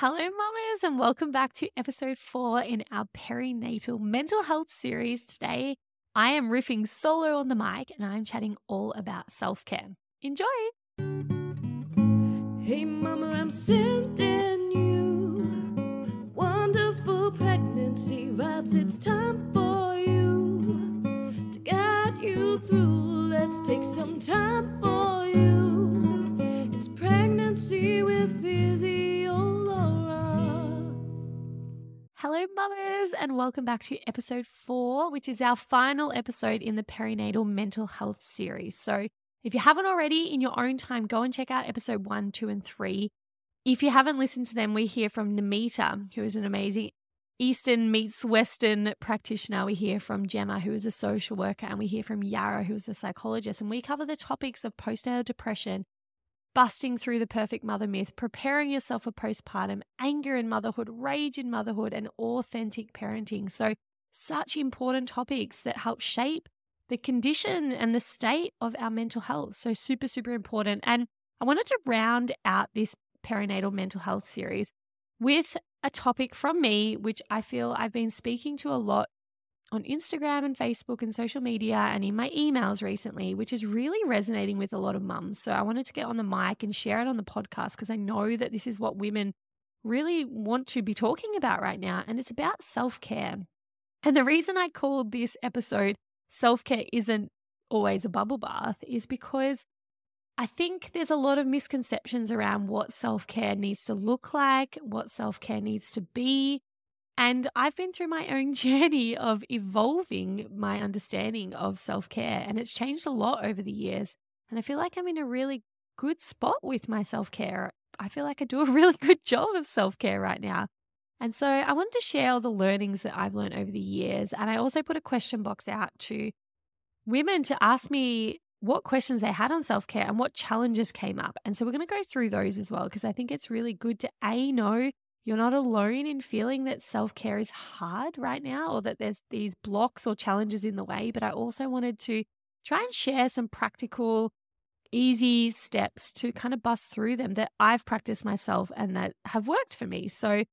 Hello, mamas, and welcome back to episode four in our perinatal mental health series. Today, I am riffing solo on the mic and I'm chatting all about self care. Enjoy! Hey, mama, I'm sending you wonderful pregnancy vibes. It's time for you to guide you through. Let's take some time for you. It's pregnancy with Physio. Hello, mamas, and welcome back to episode four, which is our final episode in the perinatal mental health series. So, if you haven't already, in your own time, go and check out episode one, two, and three. If you haven't listened to them, we hear from Namita, who is an amazing Eastern meets Western practitioner. We hear from Gemma, who is a social worker, and we hear from Yara, who is a psychologist. And we cover the topics of postnatal depression, busting through the perfect mother myth, preparing yourself for postpartum, anger in motherhood, rage in motherhood, and authentic parenting. So, such important topics that help shape the condition and the state of our mental health. So, super, super important. And I wanted to round out this perinatal mental health series with a topic from me, which I feel I've been speaking to a lot on Instagram and Facebook and social media and in my emails recently, which is really resonating with a lot of mums. So, I wanted to get on the mic and share it on the podcast because I know that this is what women really want to be talking about right now. And it's about self care. And the reason I called this episode self care isn't always a bubble bath is because I think there's a lot of misconceptions around what self care needs to look like, what self care needs to be. And I've been through my own journey of evolving my understanding of self care, and it's changed a lot over the years. And I feel like I'm in a really good spot with my self care. I feel like I do a really good job of self care right now. And so I wanted to share all the learnings that I've learned over the years. And I also put a question box out to women to ask me what questions they had on self care and what challenges came up. And so we're going to go through those as well, because I think it's really good to A, know you're not alone in feeling that self care is hard right now or that there's these blocks or challenges in the way. But I also wanted to try and share some practical, easy steps to kind of bust through them that I've practiced myself and that have worked for me. So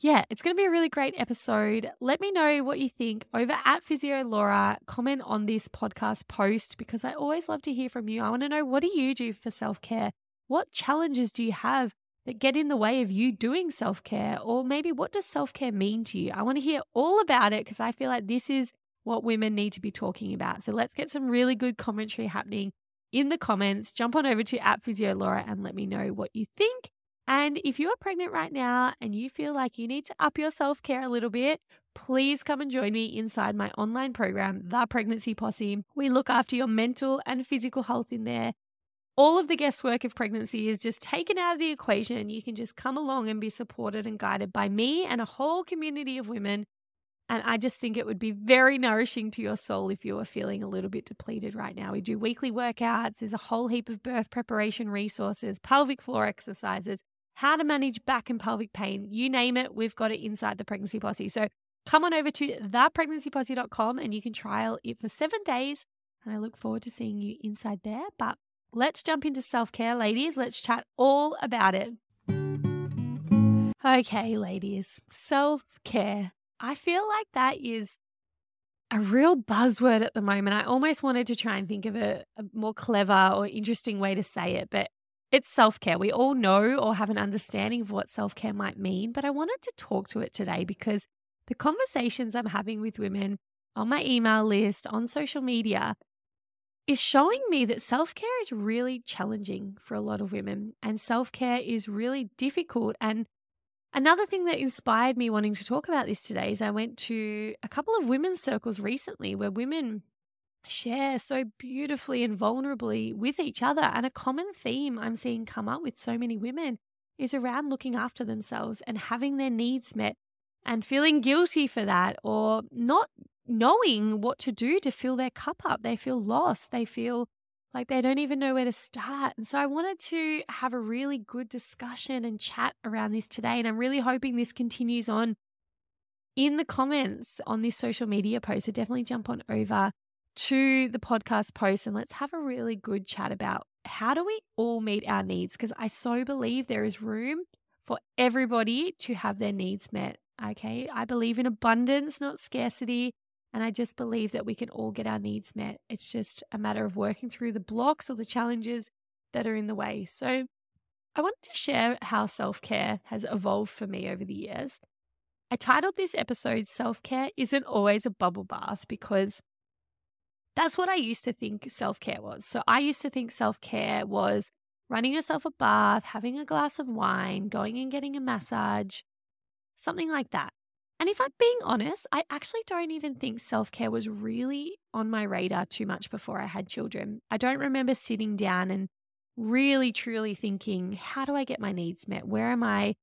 yeah, it's going to be a really great episode. Let me know what you think over at Physio Laura. Comment on this podcast post because I always love to hear from you. I want to know what do you do for self care? What challenges do you have that get in the way of you doing self care? Or maybe what does self care mean to you? I want to hear all about it because I feel like this is what women need to be talking about. So let's get some really good commentary happening in the comments. Jump on over to at Physio Laura and let me know what you think. And if you are pregnant right now and you feel like you need to up your self care a little bit, please come and join me inside my online program, The Pregnancy Posse. We look after your mental and physical health in there. All of the guesswork of pregnancy is just taken out of the equation. You can just come along and be supported and guided by me and a whole community of women. And I just think it would be very nourishing to your soul if you are feeling a little bit depleted right now. We do weekly workouts, there's a whole heap of birth preparation resources, pelvic floor exercises, how to manage back and pelvic pain. You name it, we've got it inside the Pregnancy Posse. So come on over to thepregnancyposse.com and you can trial it for seven days. And I look forward to seeing you inside there. But let's jump into self care, ladies. Let's chat all about it. Okay, ladies, self care. I feel like that is a real buzzword at the moment. I almost wanted to try and think of a, a more clever or interesting way to say it, but it's self care. We all know or have an understanding of what self care might mean, but I wanted to talk to it today because the conversations I'm having with women on my email list, on social media, is showing me that self care is really challenging for a lot of women and self care is really difficult. And another thing that inspired me wanting to talk about this today is I went to a couple of women's circles recently where women share so beautifully and vulnerably with each other. And a common theme I'm seeing come up with so many women is around looking after themselves and having their needs met and feeling guilty for that or not knowing what to do to fill their cup up. They feel lost. They feel like they don't even know where to start. And so I wanted to have a really good discussion and chat around this today. And I'm really hoping this continues on in the comments on this social media post. So definitely jump on over to the podcast post and let's have a really good chat about how do we all meet our needs? Because I so believe there is room for everybody to have their needs met. Okay. I believe in abundance, not scarcity. And I just believe that we can all get our needs met. It's just a matter of working through the blocks or the challenges that are in the way. So, I wanted to share how self care has evolved for me over the years. I titled this episode Self Care Isn't Always a Bubble Bath because that's what I used to think self care was. So, I used to think self care was running yourself a bath, having a glass of wine, going and getting a massage, something like that. And if I'm being honest, I actually don't even think self care was really on my radar too much before I had children. I don't remember sitting down and really truly thinking, how do I get my needs met? Where am I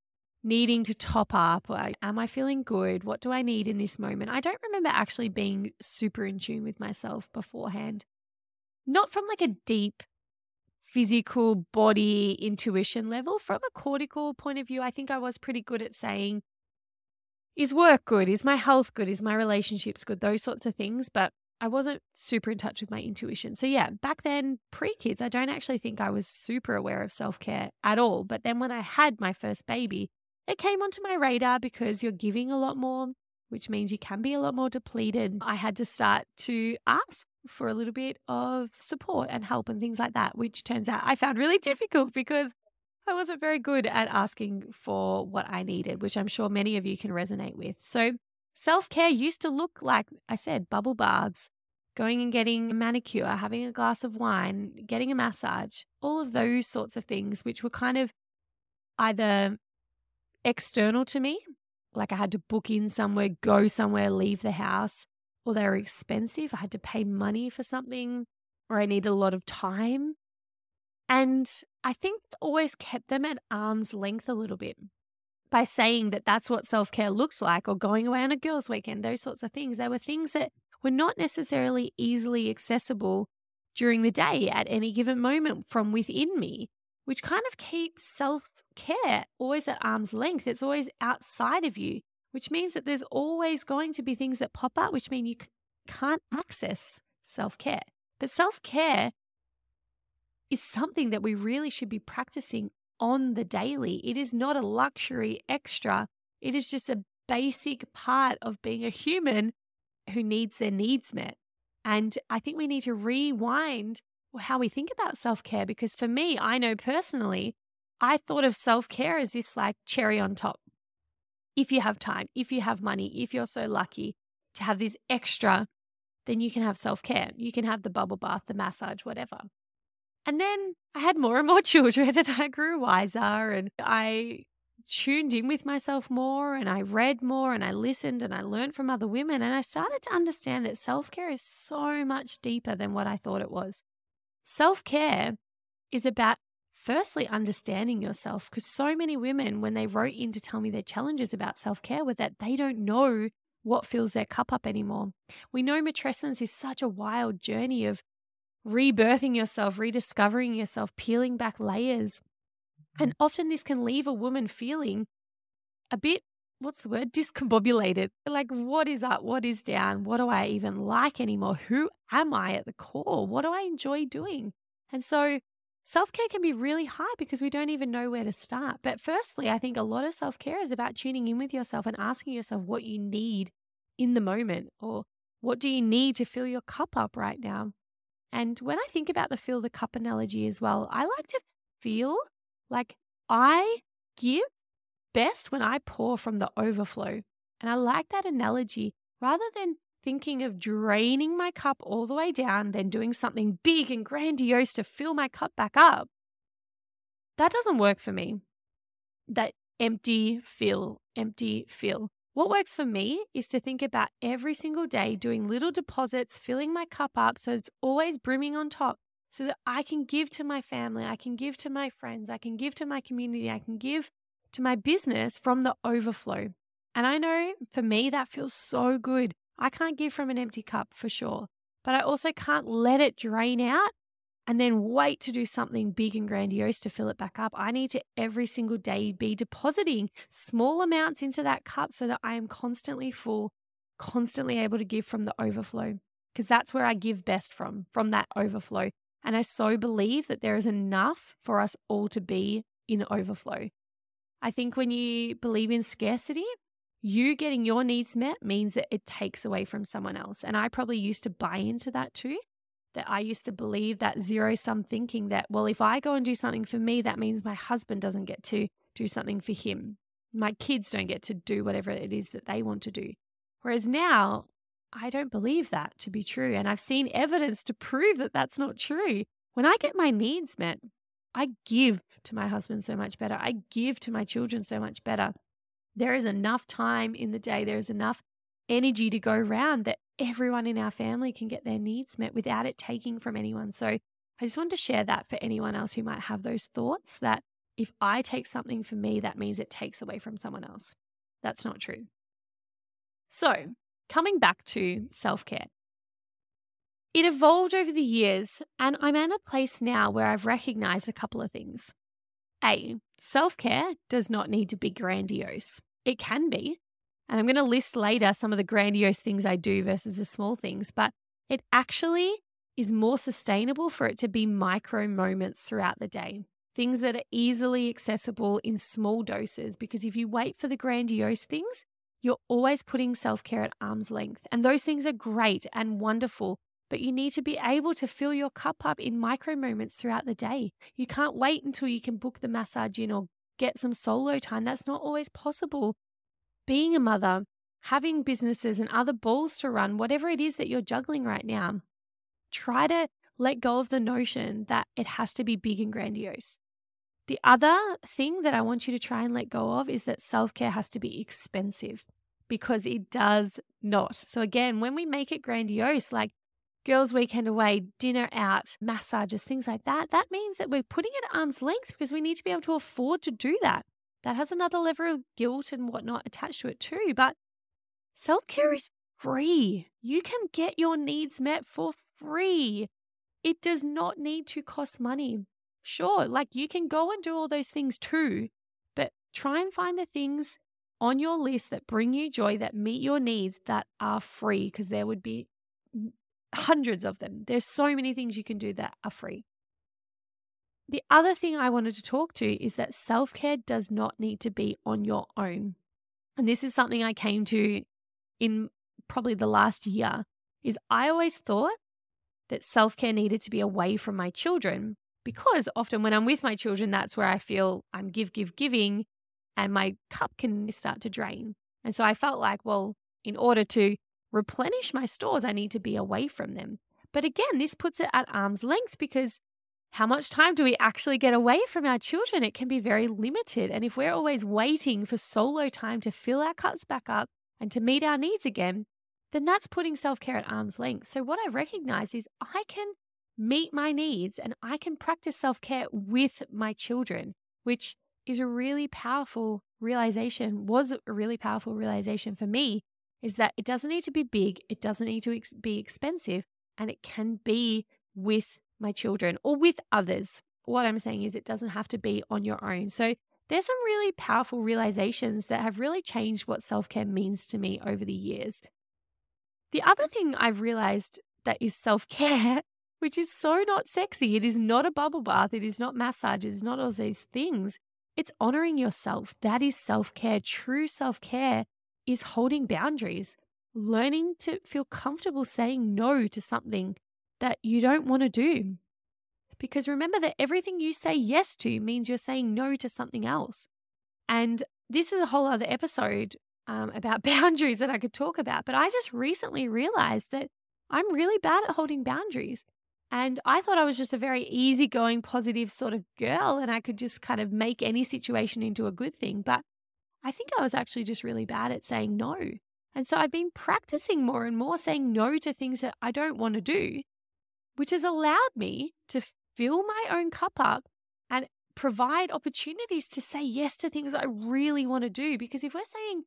needing to top up? Am I feeling good? What do I need in this moment? I don't remember actually being super in tune with myself beforehand. Not from like a deep physical body intuition level, from a cortical point of view, I think I was pretty good at saying, is work good? Is my health good? Is my relationships good? Those sorts of things. But I wasn't super in touch with my intuition. So, yeah, back then, pre kids, I don't actually think I was super aware of self care at all. But then when I had my first baby, it came onto my radar because you're giving a lot more, which means you can be a lot more depleted. I had to start to ask for a little bit of support and help and things like that, which turns out I found really difficult because I wasn't very good at asking for what I needed, which I'm sure many of you can resonate with. So, self care used to look like, I said, bubble baths, going and getting a manicure, having a glass of wine, getting a massage, all of those sorts of things, which were kind of either external to me, like I had to book in somewhere, go somewhere, leave the house, or they were expensive. I had to pay money for something, or I needed a lot of time. And I think always kept them at arm's length a little bit by saying that that's what self care looked like, or going away on a girls' weekend, those sorts of things. They were things that were not necessarily easily accessible during the day at any given moment from within me, which kind of keeps self care always at arm's length. It's always outside of you, which means that there's always going to be things that pop up, which mean you can't access self care. But self care is something that we really should be practicing on the daily. It is not a luxury extra, it is just a basic part of being a human who needs their needs met. And I think we need to rewind how we think about self care because for me, I know personally, I thought of self care as this like cherry on top. If you have time, if you have money, if you're so lucky to have this extra, then you can have self care. You can have the bubble bath, the massage, whatever. And then I had more and more children and I grew wiser and I tuned in with myself more and I read more and I listened and I learned from other women and I started to understand that self care is so much deeper than what I thought it was. Self care is about firstly understanding yourself because so many women, when they wrote in to tell me their challenges about self care, were that they don't know what fills their cup up anymore. We know matrescence is such a wild journey of rebirthing yourself, rediscovering yourself, peeling back layers. And mm-hmm. often this can leave a woman feeling a bit, what's the word, discombobulated. Like, what is up? What is down? What do I even like anymore? Who am I at the core? What do I enjoy doing? And so self care can be really hard because we don't even know where to start. But firstly, I think a lot of self care is about tuning in with yourself and asking yourself what you need in the moment or what do you need to fill your cup up right now? And when I think about the fill the cup analogy as well, I like to feel like I give best when I pour from the overflow. And I like that analogy rather than thinking of draining my cup all the way down, then doing something big and grandiose to fill my cup back up. That doesn't work for me. That empty fill, empty fill. What works for me is to think about every single day doing little deposits, filling my cup up so it's always brimming on top so that I can give to my family, I can give to my friends, I can give to my community, I can give to my business from the overflow. And I know for me, that feels so good. I can't give from an empty cup for sure, but I also can't let it drain out and then wait to do something big and grandiose to fill it back up. I need to every single day be depositing small amounts into that cup so that I am constantly full, constantly able to give from the overflow, because that's where I give best from, from that overflow. And I so believe that there is enough for us all to be in overflow. I think when you believe in scarcity, you getting your needs met means that it takes away from someone else. And I probably used to buy into that too. That I used to believe that zero sum thinking that, well, if I go and do something for me, that means my husband doesn't get to do something for him. My kids don't get to do whatever it is that they want to do. Whereas now, I don't believe that to be true. And I've seen evidence to prove that that's not true. When I get my needs met, I give to my husband so much better. I give to my children so much better. There is enough time in the day, there is enough energy to go around that everyone in our family can get their needs met without it taking from anyone. So I just wanted to share that for anyone else who might have those thoughts that if I take something for me, that means it takes away from someone else. That's not true. So, coming back to self care, it evolved over the years, and I'm in a place now where I've recognized a couple of things. A, self care does not need to be grandiose. It can be. And I'm going to list later some of the grandiose things I do versus the small things, but it actually is more sustainable for it to be micro moments throughout the day. Things that are easily accessible in small doses, because if you wait for the grandiose things, you're always putting self care at arm's length. And those things are great and wonderful, but you need to be able to fill your cup up in micro moments throughout the day. You can't wait until you can book the massage in or get some solo time. That's not always possible. Being a mother, having businesses and other balls to run, whatever it is that you're juggling right now, try to let go of the notion that it has to be big and grandiose. The other thing that I want you to try and let go of is that self care has to be expensive because it does not. So, again, when we make it grandiose, like girls' weekend away, dinner out, massages, things like that, that means that we're putting it at arm's length because we need to be able to afford to do that. That has another level of guilt and whatnot attached to it too. But self care is free. You can get your needs met for free. It does not need to cost money. Sure, like you can go and do all those things too, but try and find the things on your list that bring you joy, that meet your needs, that are free, because there would be hundreds of them. There's so many things you can do that are free. The other thing I wanted to talk to is that self care does not need to be on your own. And this is something I came to in probably the last year is I always thought that self-care needed to be away from my children because often when I'm with my children that's where I feel I'm give give giving and my cup can start to drain. And so I felt like well in order to replenish my stores, I need to be away from them. But again, this puts it at arm's length because how much time do we actually get away from our children? It can be very limited. And if we're always waiting for solo time to fill our cups back up and to meet our needs again, then that's putting self care at arm's length. So, what I recognize is I can meet my needs and I can practice self care with my children, which is a really powerful realization, was a really powerful realization for me is that it doesn't need to be big, it doesn't need to be expensive, and it can be with my children or with others. What I'm saying is, it doesn't have to be on your own. So, there's some really powerful realizations that have really changed what self care means to me over the years. The other thing I've realized that is self care, which is so not sexy, it is not a bubble bath, it is not massage, it is not all these things. It's honoring yourself. That is self care. True self care is holding boundaries, learning to feel comfortable saying no to something that you don't want to do. Because remember that everything you say yes to means you're saying no to something else. And this is a whole other episode um, about boundaries that I could talk about. But I just recently realized that I'm really bad at holding boundaries. And I thought I was just a very easygoing, positive sort of girl, and I could just kind of make any situation into a good thing. But I think I was actually just really bad at saying no. And so I've been practicing more and more saying no to things that I don't want to do, which has allowed me to fill my own cup up and provide opportunities to say yes to things I really want to do. Because if we're saying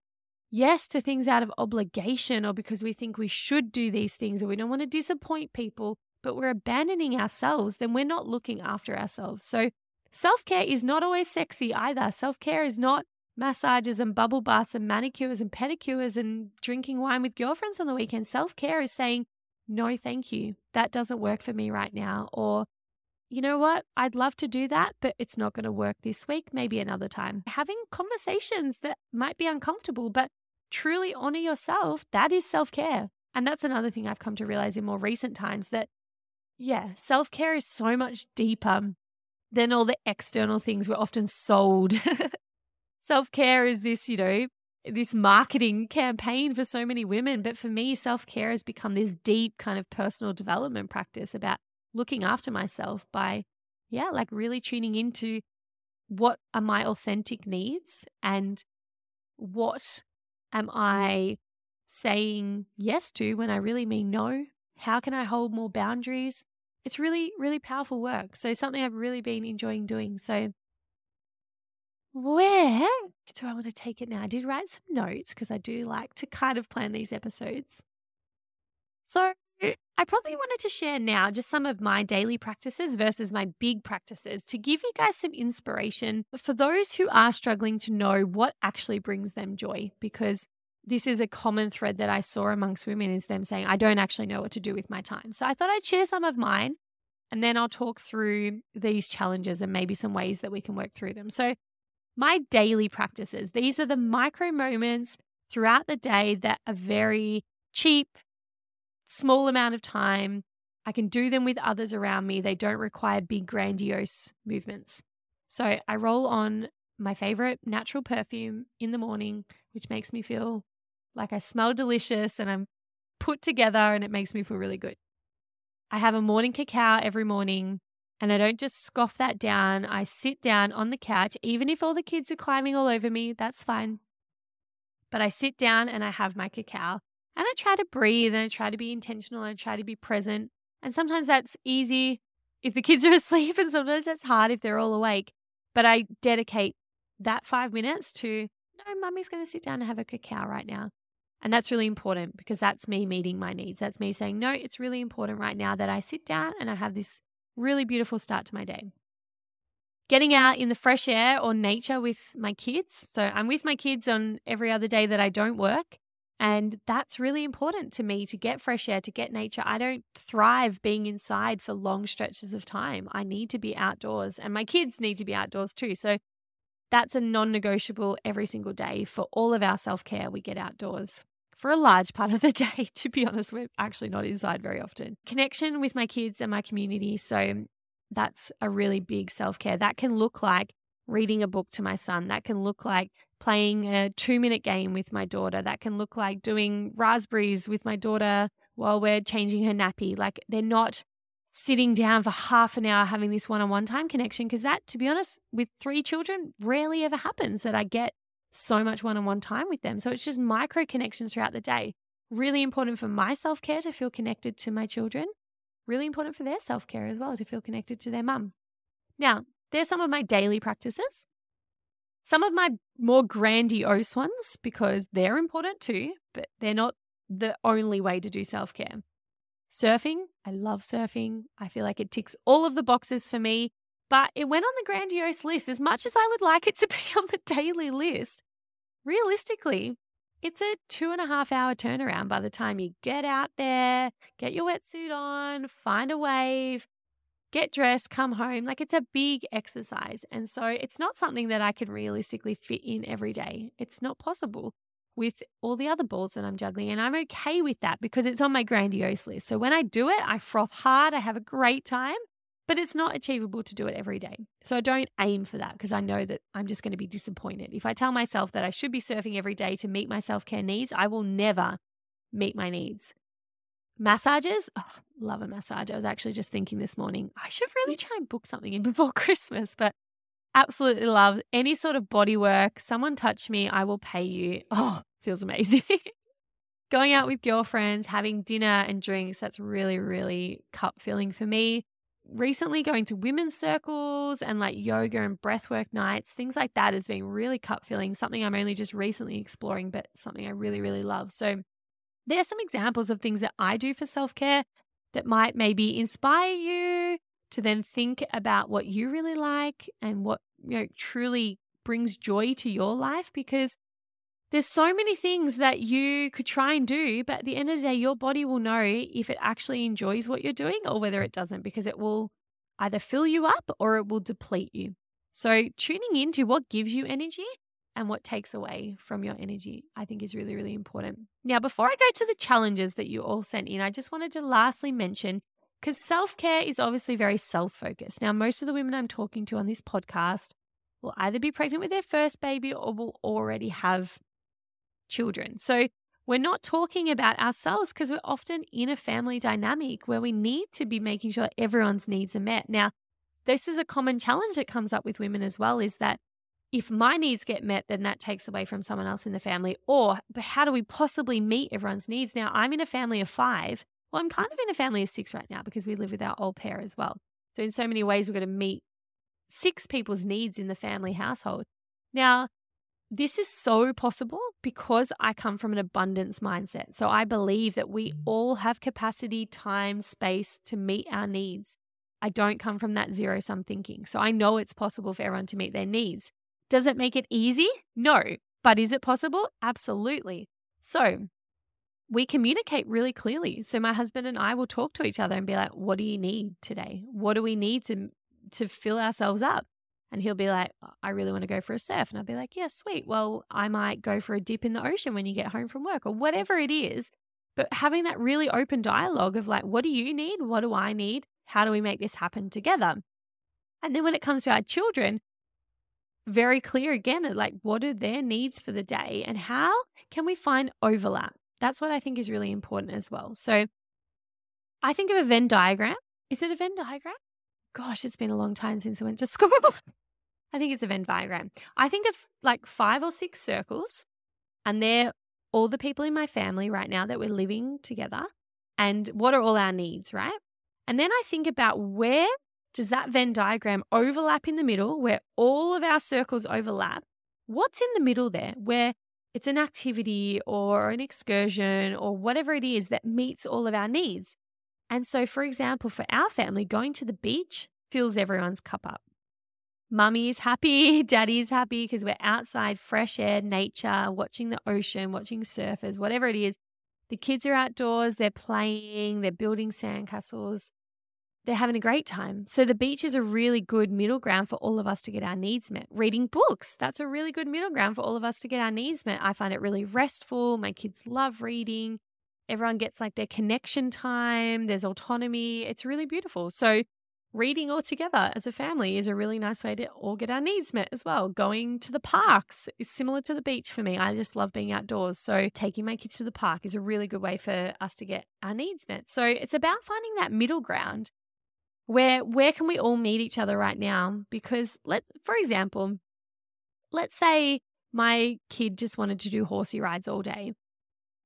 yes to things out of obligation or because we think we should do these things or we don't want to disappoint people, but we're abandoning ourselves, then we're not looking after ourselves. So self care is not always sexy either. Self care is not massages and bubble baths and manicures and pedicures and drinking wine with girlfriends on the weekend. Self care is saying, no, thank you. That doesn't work for me right now. Or, you know what? I'd love to do that, but it's not going to work this week, maybe another time. Having conversations that might be uncomfortable, but truly honor yourself, that is self care. And that's another thing I've come to realize in more recent times that, yeah, self care is so much deeper than all the external things we're often sold. self care is this, you know, this marketing campaign for so many women. But for me, self care has become this deep kind of personal development practice about looking after myself by, yeah, like really tuning into what are my authentic needs and what am I mm. saying yes to when I really mean no? How can I hold more boundaries? It's really, really powerful work. So, something I've really been enjoying doing. So, where do I want to take it now? I did write some notes because I do like to kind of plan these episodes. So, I probably wanted to share now just some of my daily practices versus my big practices to give you guys some inspiration for those who are struggling to know what actually brings them joy because this is a common thread that I saw amongst women is them saying, I don't actually know what to do with my time. So I thought I'd share some of mine and then I'll talk through these challenges and maybe some ways that we can work through them. So, my daily practices, these are the micro moments throughout the day that are very cheap, small amount of time. I can do them with others around me. They don't require big, grandiose movements. So, I roll on my favorite natural perfume in the morning, which makes me feel like I smell delicious and I'm put together and it makes me feel really good. I have a morning cacao every morning and I don't just scoff that down. I sit down on the couch, even if all the kids are climbing all over me, that's fine. But I sit down and I have my cacao and I try to breathe and I try to be intentional and I try to be present. And sometimes that's easy if the kids are asleep and sometimes that's hard if they're all awake. But I dedicate that five minutes to, no, mummy's going to sit down and have a cacao right now. And that's really important because that's me meeting my needs. That's me saying, no, it's really important right now that I sit down and I have this really beautiful start to my day. Getting out in the fresh air or nature with my kids. So I'm with my kids on every other day that I don't work. And that's really important to me to get fresh air, to get nature. I don't thrive being inside for long stretches of time. I need to be outdoors, and my kids need to be outdoors too. So that's a non negotiable every single day for all of our self care. We get outdoors for a large part of the day. To be honest, we're actually not inside very often. Connection with my kids and my community. So that's a really big self care. That can look like reading a book to my son. That can look like playing a two minute game with my daughter. That can look like doing raspberries with my daughter while we're changing her nappy. Like they're not sitting down for half an hour having this one on one time connection because that, to be honest, with three children, rarely ever happens that I get so much one on one time with them. So it's just micro connections throughout the day. Really important for my self care to feel connected to my children. Really important for their self care as well to feel connected to their mum. Now, there's some of my daily practices. Some of my more grandiose ones because they're important too, but they're not the only way to do self care. Surfing, I love surfing. I feel like it ticks all of the boxes for me. But it went on the grandiose list as much as I would like it to be on the daily list. Realistically, it's a two and a half hour turnaround by the time you get out there, get your wetsuit on, find a wave, get dressed, come home. Like it's a big exercise. And so it's not something that I can realistically fit in every day. It's not possible with all the other balls that I'm juggling. And I'm okay with that because it's on my grandiose list. So when I do it, I froth hard, I have a great time but it's not achievable to do it every day. So I don't aim for that because I know that I'm just going to be disappointed. If I tell myself that I should be surfing every day to meet my self care needs, I will never meet my needs. Massages, oh, love a massage. I was actually just thinking this morning, I should really try and book something in before Christmas, but absolutely love any sort of body work. Someone touch me, I will pay you. Oh, feels amazing. Going out with girlfriends, having dinner and drinks, that's really, really cup filling for me recently going to women's circles and like yoga and breathwork nights, things like that has been really cup filling, something I'm only just recently exploring, but something I really, really love. So there are some examples of things that I do for self care that might maybe inspire you to then think about what you really like and what you know truly brings joy to your life because there's so many things that you could try and do, but at the end of the day, your body will know if it actually enjoys what you're doing or whether it doesn't because it will either fill you up or it will deplete you. So, tuning into what gives you energy and what takes away from your energy, I think is really, really important. Now, before I go to the challenges that you all sent in, I just wanted to lastly mention because self care is obviously very self focused. Now, most of the women I'm talking to on this podcast will either be pregnant with their first baby or will already have children. So, we're not talking about ourselves because we're often in a family dynamic where we need to be making sure everyone's needs are met. Now, this is a common challenge that comes up with women as well is that if my needs get met, then that takes away from someone else in the family. Or how do we possibly meet everyone's needs? Now, I'm in a family of five. Well, I'm kind of in a family of six right now because we live with our au pair as well. So, in so many ways, we're going to meet six people's needs in the family household. Now, this is so possible because I come from an abundance mindset. So, I believe that we mm. all have capacity, time, space to meet our needs. I don't come from that zero sum thinking. So, I know it's possible for everyone to meet their needs. Does it make it easy? No. But is it possible? Absolutely. So we communicate really clearly. So my husband and I will talk to each other and be like, what do you need today? What do we need to to fill ourselves up? And he'll be like, oh, I really want to go for a surf. And I'll be like, yeah, sweet. Well, I might go for a dip in the ocean when you get home from work or whatever it is. But having that really open dialogue of like, what do you need? What do I need? How do we make this happen together? And then when it comes to our children, very clear again like what are their needs for the day and how can we find overlap? That's what I think is really important as well. So I think of a Venn diagram. Is it a Venn diagram? Gosh, it's been a long time since I went to school. I think it's a Venn diagram. I think of like five or six circles, and they're all the people in my family right now that we're living together. And what are all our needs, right? And then I think about where does that Venn diagram overlap in the middle where all of our circles overlap? What's in the middle there where it's an activity or an excursion or whatever it is that meets all of our needs? And so, for example, for our family, going to the beach fills everyone's cup up. Mummy is happy, daddy is happy because we're outside, fresh air, nature, watching the ocean, watching surfers, whatever it is. The kids are outdoors, they're playing, they're building sandcastles they're having a great time. So the beach is a really good middle ground for all of us to get our needs met. Reading books, that's a really good middle ground for all of us to get our needs met. I find it really restful. My kids love reading. Everyone gets like their connection time, there's autonomy. It's really beautiful. So reading all together as a family is a really nice way to all get our needs met as well. Going to the parks is similar to the beach for me. I just love being outdoors. So taking my kids to the park is a really good way for us to get our needs met. So it's about finding that middle ground where where can we all meet each other right now because let's for example let's say my kid just wanted to do horsey rides all day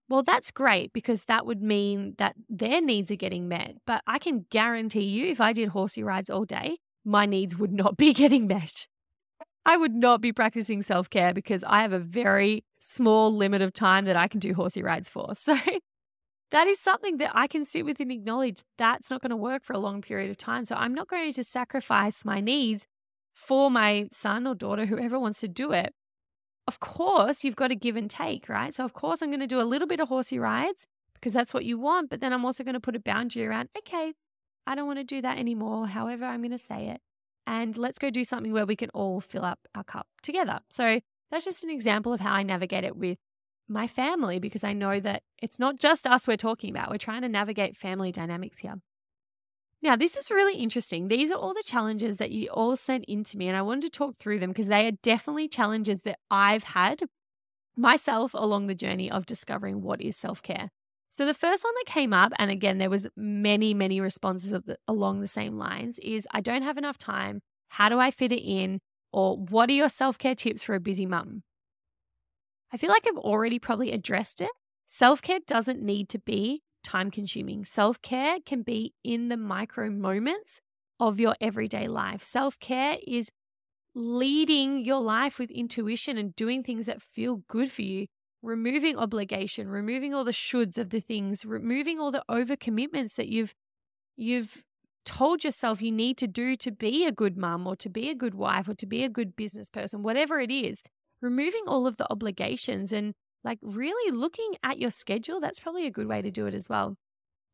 well that's great because that would mean that their needs are getting met but i can guarantee you if i did horsey rides all day my needs would not be getting met i would not be practicing self-care because i have a very small limit of time that i can do horsey rides for so that is something that I can sit with and acknowledge that's not going to work for a long period of time. So I'm not going to sacrifice my needs for my son or daughter, whoever wants to do it. Of course, you've got to give and take, right? So, of course, I'm going to do a little bit of horsey rides because that's what you want. But then I'm also going to put a boundary around, okay, I don't want to do that anymore. However, I'm going to say it. And let's go do something where we can all fill up our cup together. So, that's just an example of how I navigate it with my family because I know that it's not just us we're talking about. We're trying to navigate family dynamics here. Now, this is really interesting. These are all the challenges that you all sent in to me, and I wanted to talk through them because they are definitely challenges that I've had myself along the journey of discovering what is self care. So the first one that came up, and again, there was many, many responses the, along the same lines, is I don't have enough time. How do I fit it in? Or what are your self care tips for a busy mum? I feel like I've already probably addressed it. Self care doesn't need to be time consuming. Self care can be in the micro moments of your everyday life. Self care is leading your life with intuition and doing things that feel good for you, removing obligation, removing all the shoulds of the things, removing all the overcommitments that you've you've told yourself you need to do to be a good mum or to be a good wife or to be a good business person, whatever it is removing all of the obligations and like really looking at your schedule, that's probably a good way to do it as well.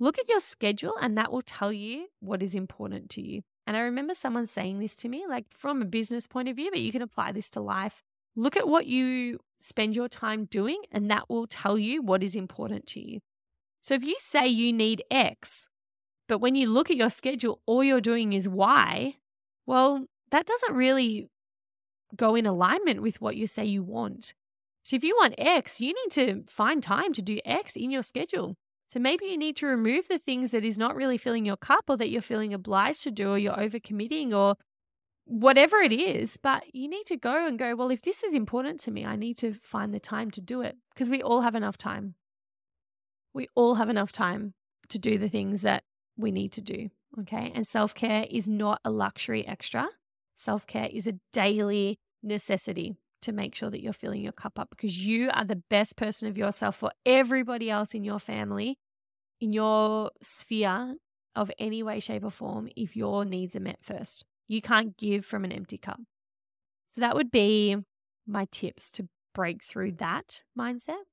Look at your schedule, and that will tell you what is important to you. And I remember someone saying this to me, like from a business point of view, but you can apply this to life. Look at what you spend your time doing, and that will tell you what is important to you. So if you say you need X, but when you look at your schedule, all you're doing is Y, well, that doesn't really go in alignment with what you say you want. So if you want X, you need to find time to do X in your schedule. So maybe you need to remove the things that is not really filling your cup or that you're feeling obliged to do or you're overcommitting or whatever it is. But you need to go and go, well, if this is important to me, I need to find the time to do it because we all have enough time. We all have enough time to do the things that we need to do. Okay. And self care is not a luxury extra. Self care is a daily necessity to make sure that you're filling your cup up because you are the best person of yourself for everybody else in your family, in your sphere of any way, shape, or form if your needs are met first. You can't give from an empty cup. So that would be my tips to break through that mindset.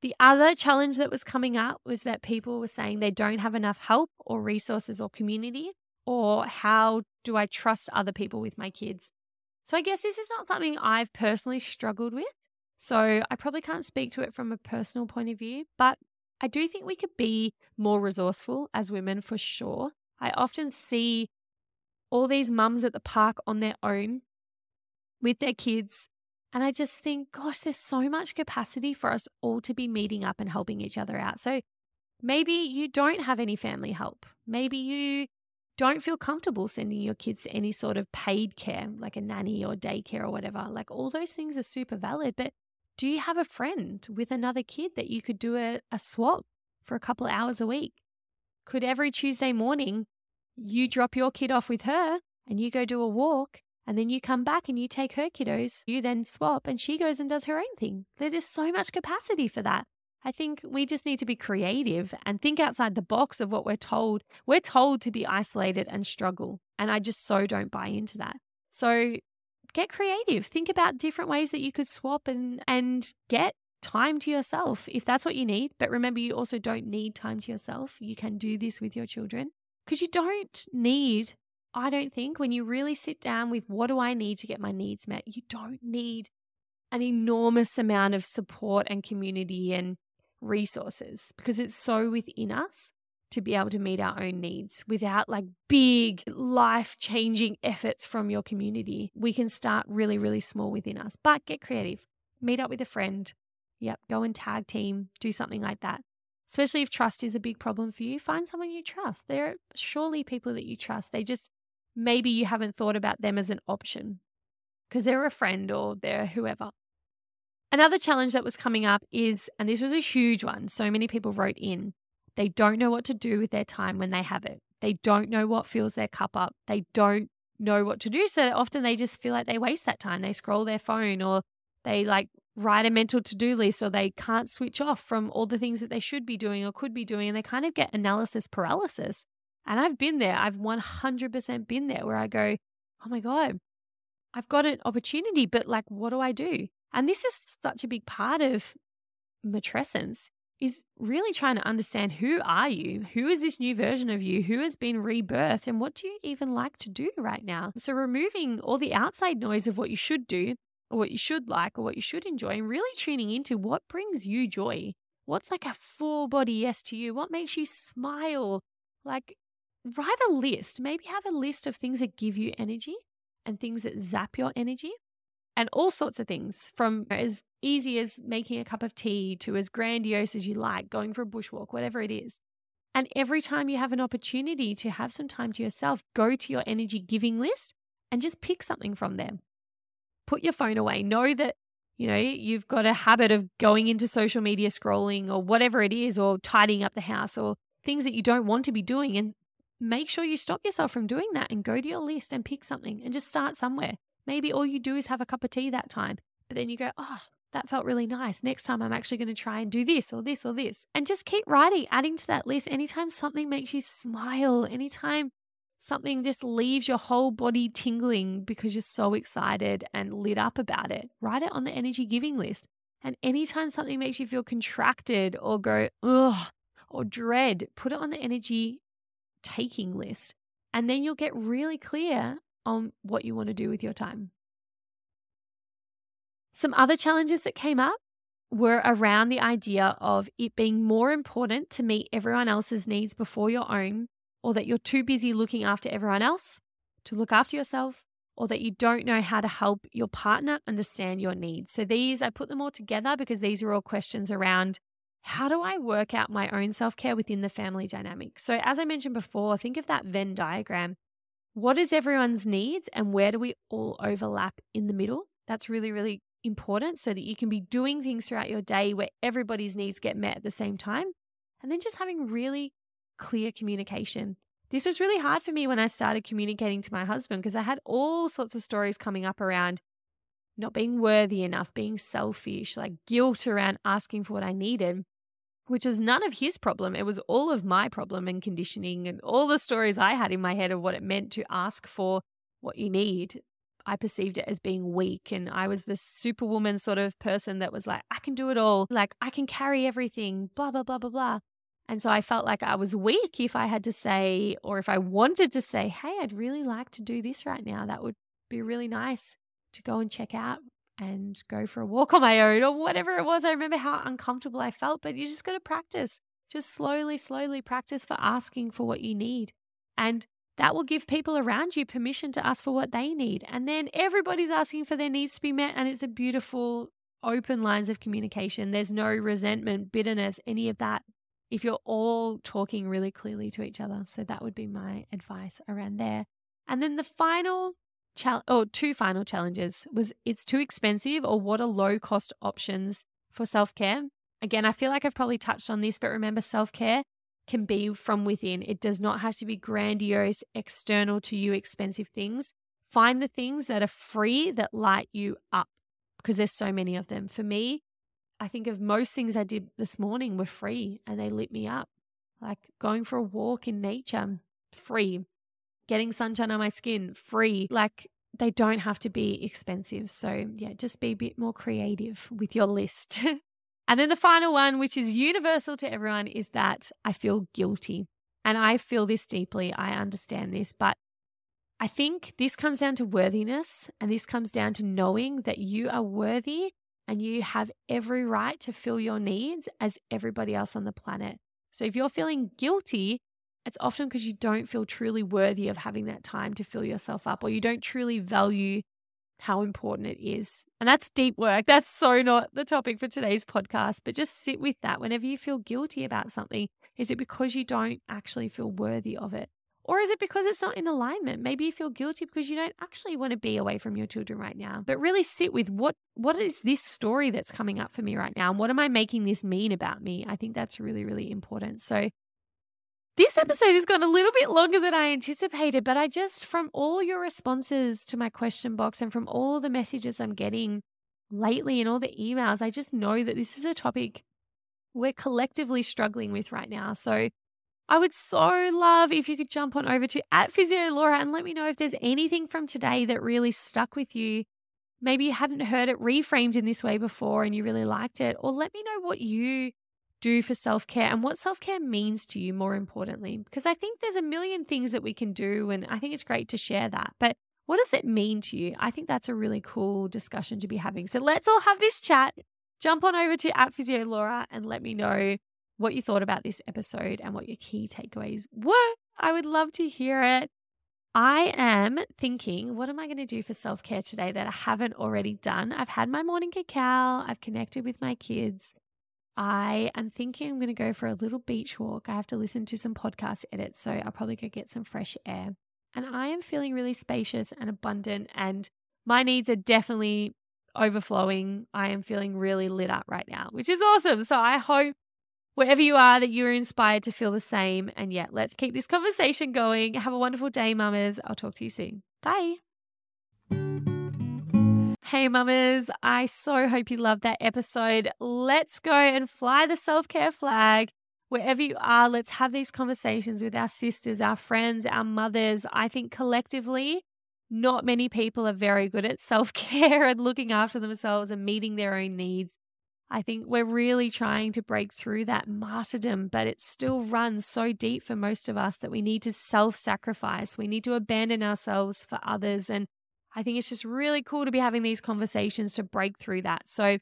The other challenge that was coming up was that people were saying they don't have enough help or resources or community, or how do I trust other people with my kids? So I guess this is not something I've personally struggled with. So I probably can't speak to it from a personal point of view, but I do think we could be more resourceful as women for sure. I often see all these mums at the park on their own with their kids. And I just think, gosh, there's so much capacity for us all to be meeting up and helping each other out. So maybe you don't have any family help. Maybe you don't feel comfortable sending your kids to any sort of paid care, like a nanny or daycare or whatever. Like all those things are super valid. But do you have a friend with another kid that you could do a, a swap for a couple hours a week? Could every Tuesday morning you drop your kid off with her and you go do a walk and then you come back and you take her kiddos, you then swap and she goes and does her own thing. There is so much capacity for that. I think we just need to be creative and think outside the box of what we're told. We're told to be isolated and struggle. And I just so don't buy into that. So get creative. Think about different ways that you could swap and, and get time to yourself if that's what you need. But remember, you also don't need time to yourself. You can do this with your children because you don't need, I don't think, when you really sit down with what do I need to get my needs met, you don't need an enormous amount of support and community and resources because it's so within us to be able to meet our own needs without like big life changing efforts from your community. We can start really, really small within us, but get creative. Meet up with a friend. Yep, go and tag team, do something like that. Especially if trust is a big problem for you, find someone you trust. There are surely people that you trust. They just, maybe you haven't thought about them as an option because they're a friend or they're whoever. Another challenge that was coming up is, and this was a huge one, so many people wrote in, they don't know what to do with their time when they have it. They don't know what fills their cup up. They don't know what to do. So often they just feel like they waste that time. They scroll their phone or they like write a mental to do list or they can't switch off from all the things that they should be doing or could be doing. And they kind of get analysis paralysis. And I've been there. I've 100% been there where I go, oh my God, I've got an opportunity, but like, what do I do? And this is such a big part of matrescence is really trying to understand who are you? Who is this new version of you? Who has been rebirthed? And what do you even like to do right now? So removing all the outside noise of what you should do or what you should like or what you should enjoy and really tuning into what brings you joy. What's like a full body yes to you? What makes you smile? Like write a list. Maybe have a list of things that give you energy and things that zap your energy and all sorts of things from as easy as making a cup of tea to as grandiose as you like, going for a bushwalk, whatever it is. And every time you have an opportunity to have some time to yourself, go to your energy giving list and just pick something from there. Put your phone away. Know that, you know, you've got a habit of going into social media scrolling or whatever it is, or tidying up the house or things that you don't want to be doing. And make sure you stop yourself from doing that and go to your list and pick something and just start somewhere. Maybe all you do is have a cup of tea that time, but then you go, oh, that felt really nice. Next time I'm actually going to try and do this or this or this. And just keep writing, adding to that list. Anytime something makes you smile, anytime something just leaves your whole body tingling because you're so excited and lit up about it, write it on the energy giving list. And anytime something makes you feel contracted or go, ugh, or dread, put it on the energy taking list And then you'll get really clear on what you want to do with your time. Some other challenges that came up were around the idea of it being more important to meet everyone else's needs before your own, or that you're too busy looking after everyone else to look after yourself, or that you don't know how to help your partner understand your needs. So, these, I put them all together because these are all questions around how do I work out my own self care within the family dynamic? So, as I mentioned before, think of that Venn diagram. What is everyone's needs and where do we all overlap in the middle? That's really, really important so that you can be doing things throughout your day where everybody's needs get met at the same time. And then just having really clear communication. This was really hard for me when I started communicating to my husband because I had all sorts of stories coming up around not being worthy enough, being selfish, like guilt around asking for what I needed which was none of his problem. It was all of my problem and conditioning and all the stories I had in my head of what it meant to ask for what you need. I perceived it as being weak. And I was this superwoman sort of person that was like, I can do it all. Like, I can carry everything, blah, blah, blah, blah, blah. And so I felt like I was weak if I had to say, or if I wanted to say, hey, I'd really like to do this right now. That would be really nice to go and check out and go for a walk on my own or whatever it was. I remember how uncomfortable I felt, but you just got to practice. Just slowly, slowly practice for asking for what you need. And that will give people around you permission to ask for what they need. And then everybody's asking for their needs to be met. And it's a beautiful, open lines of communication. There's no resentment, bitterness, any of that if you're all talking really clearly to each other. So that would be my advice around there. And then the final or oh, two final challenges was it's too expensive or what are low cost options for self care. Again, I feel like I've probably touched on this, but remember self care can be from within. It does not have to be grandiose, external to you, expensive things. Find the things that are free that light you up because there's so many of them. For me, I think of most things I did this morning were free and they lit me up. Like going for a walk in nature, free getting sunshine on my skin free. Like they don't have to be expensive. So, yeah, just be a bit more creative with your list. and then the final one, which is universal to everyone, is that I feel guilty. And I feel this deeply. I understand this. But I think this comes down to worthiness and this comes down to knowing that you are worthy and you have every right to fill your needs as everybody else on the planet. So if you're feeling guilty, it's often because you don't feel truly worthy of having that time to fill yourself up or you don't truly value how important it is. And that's deep work. That's so not the topic for today's podcast, but just sit with that whenever you feel guilty about something. Is it because you don't actually feel worthy of it? Or is it because it's not in alignment? Maybe you feel guilty because you don't actually want to be away from your children right now. But really sit with what what is this story that's coming up for me right now? And what am I making this mean about me? I think that's really, really important. So this episode has gone a little bit longer than I anticipated, but I just, from all your responses to my question box and from all the messages I'm getting lately and all the emails, I just know that this is a topic we're collectively struggling with right now. So I would so love if you could jump on over to at Physio Laura and let me know if there's anything from today that really stuck with you. Maybe you hadn't heard it reframed in this way before and you really liked it, or let me know what you do for self care and what self care means to you, more importantly. Because I think there's a million things that we can do, and I think it's great to share that. But what does it mean to you? I think that's a really cool discussion to be having. So let's all have this chat. Jump on over to at Physio Laura and let me know what you thought about this episode and what your key takeaways were. I would love to hear it. I am thinking, what am I going to do for self care today that I haven't already done? I've had my morning cacao, I've connected with my kids. I am thinking I'm going to go for a little beach walk. I have to listen to some podcast edits, so I'll probably go get some fresh air. And I am feeling really spacious and abundant, and my needs are definitely overflowing. I am feeling really lit up right now, which is awesome. So I hope wherever you are that you're inspired to feel the same. And yeah, let's keep this conversation going. Have a wonderful day, mamas. I'll talk to you soon. Bye. Hey, mamas, I so hope you loved that episode. Let's go and fly the self care flag. Wherever you are, let's have these conversations with our sisters, our friends, our mothers. I think collectively, not many people are very good at self care and looking after themselves and meeting their own needs. I think we're really trying to break through that martyrdom, but it still runs so deep for most of us that we need to self sacrifice. We need to abandon ourselves for others. And I think it's just really cool to be having these conversations to break through that. So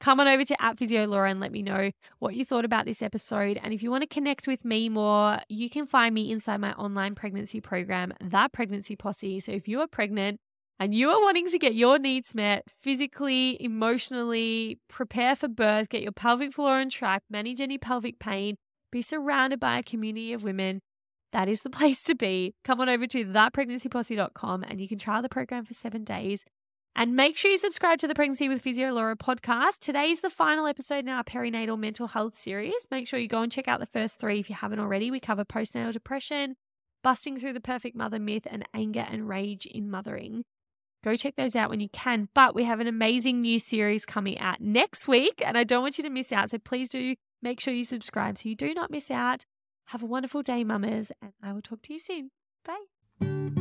come on over to at Physio Laura and let me know what you thought about this episode. And if you want to connect with me more, you can find me inside my online pregnancy program, That Pregnancy Posse. So if you are pregnant, and you are wanting to get your needs met physically, emotionally, prepare for birth, get your pelvic floor on track, manage any pelvic pain, be surrounded by a community of women, that is the place to be. Come on over to thatpregnancyposse.com and you can try the program for seven days. And make sure you subscribe to the Pregnancy with Physio Laura podcast. Today is the final episode in our perinatal mental health series. Make sure you go and check out the first three if you haven't already. We cover postnatal depression, busting through the perfect mother myth, and anger and rage in mothering. Go check those out when you can. But we have an amazing new series coming out next week, and I don't want you to miss out. So please do make sure you subscribe so you do not miss out. Have a wonderful day, mamas, and I will talk to you soon. Bye.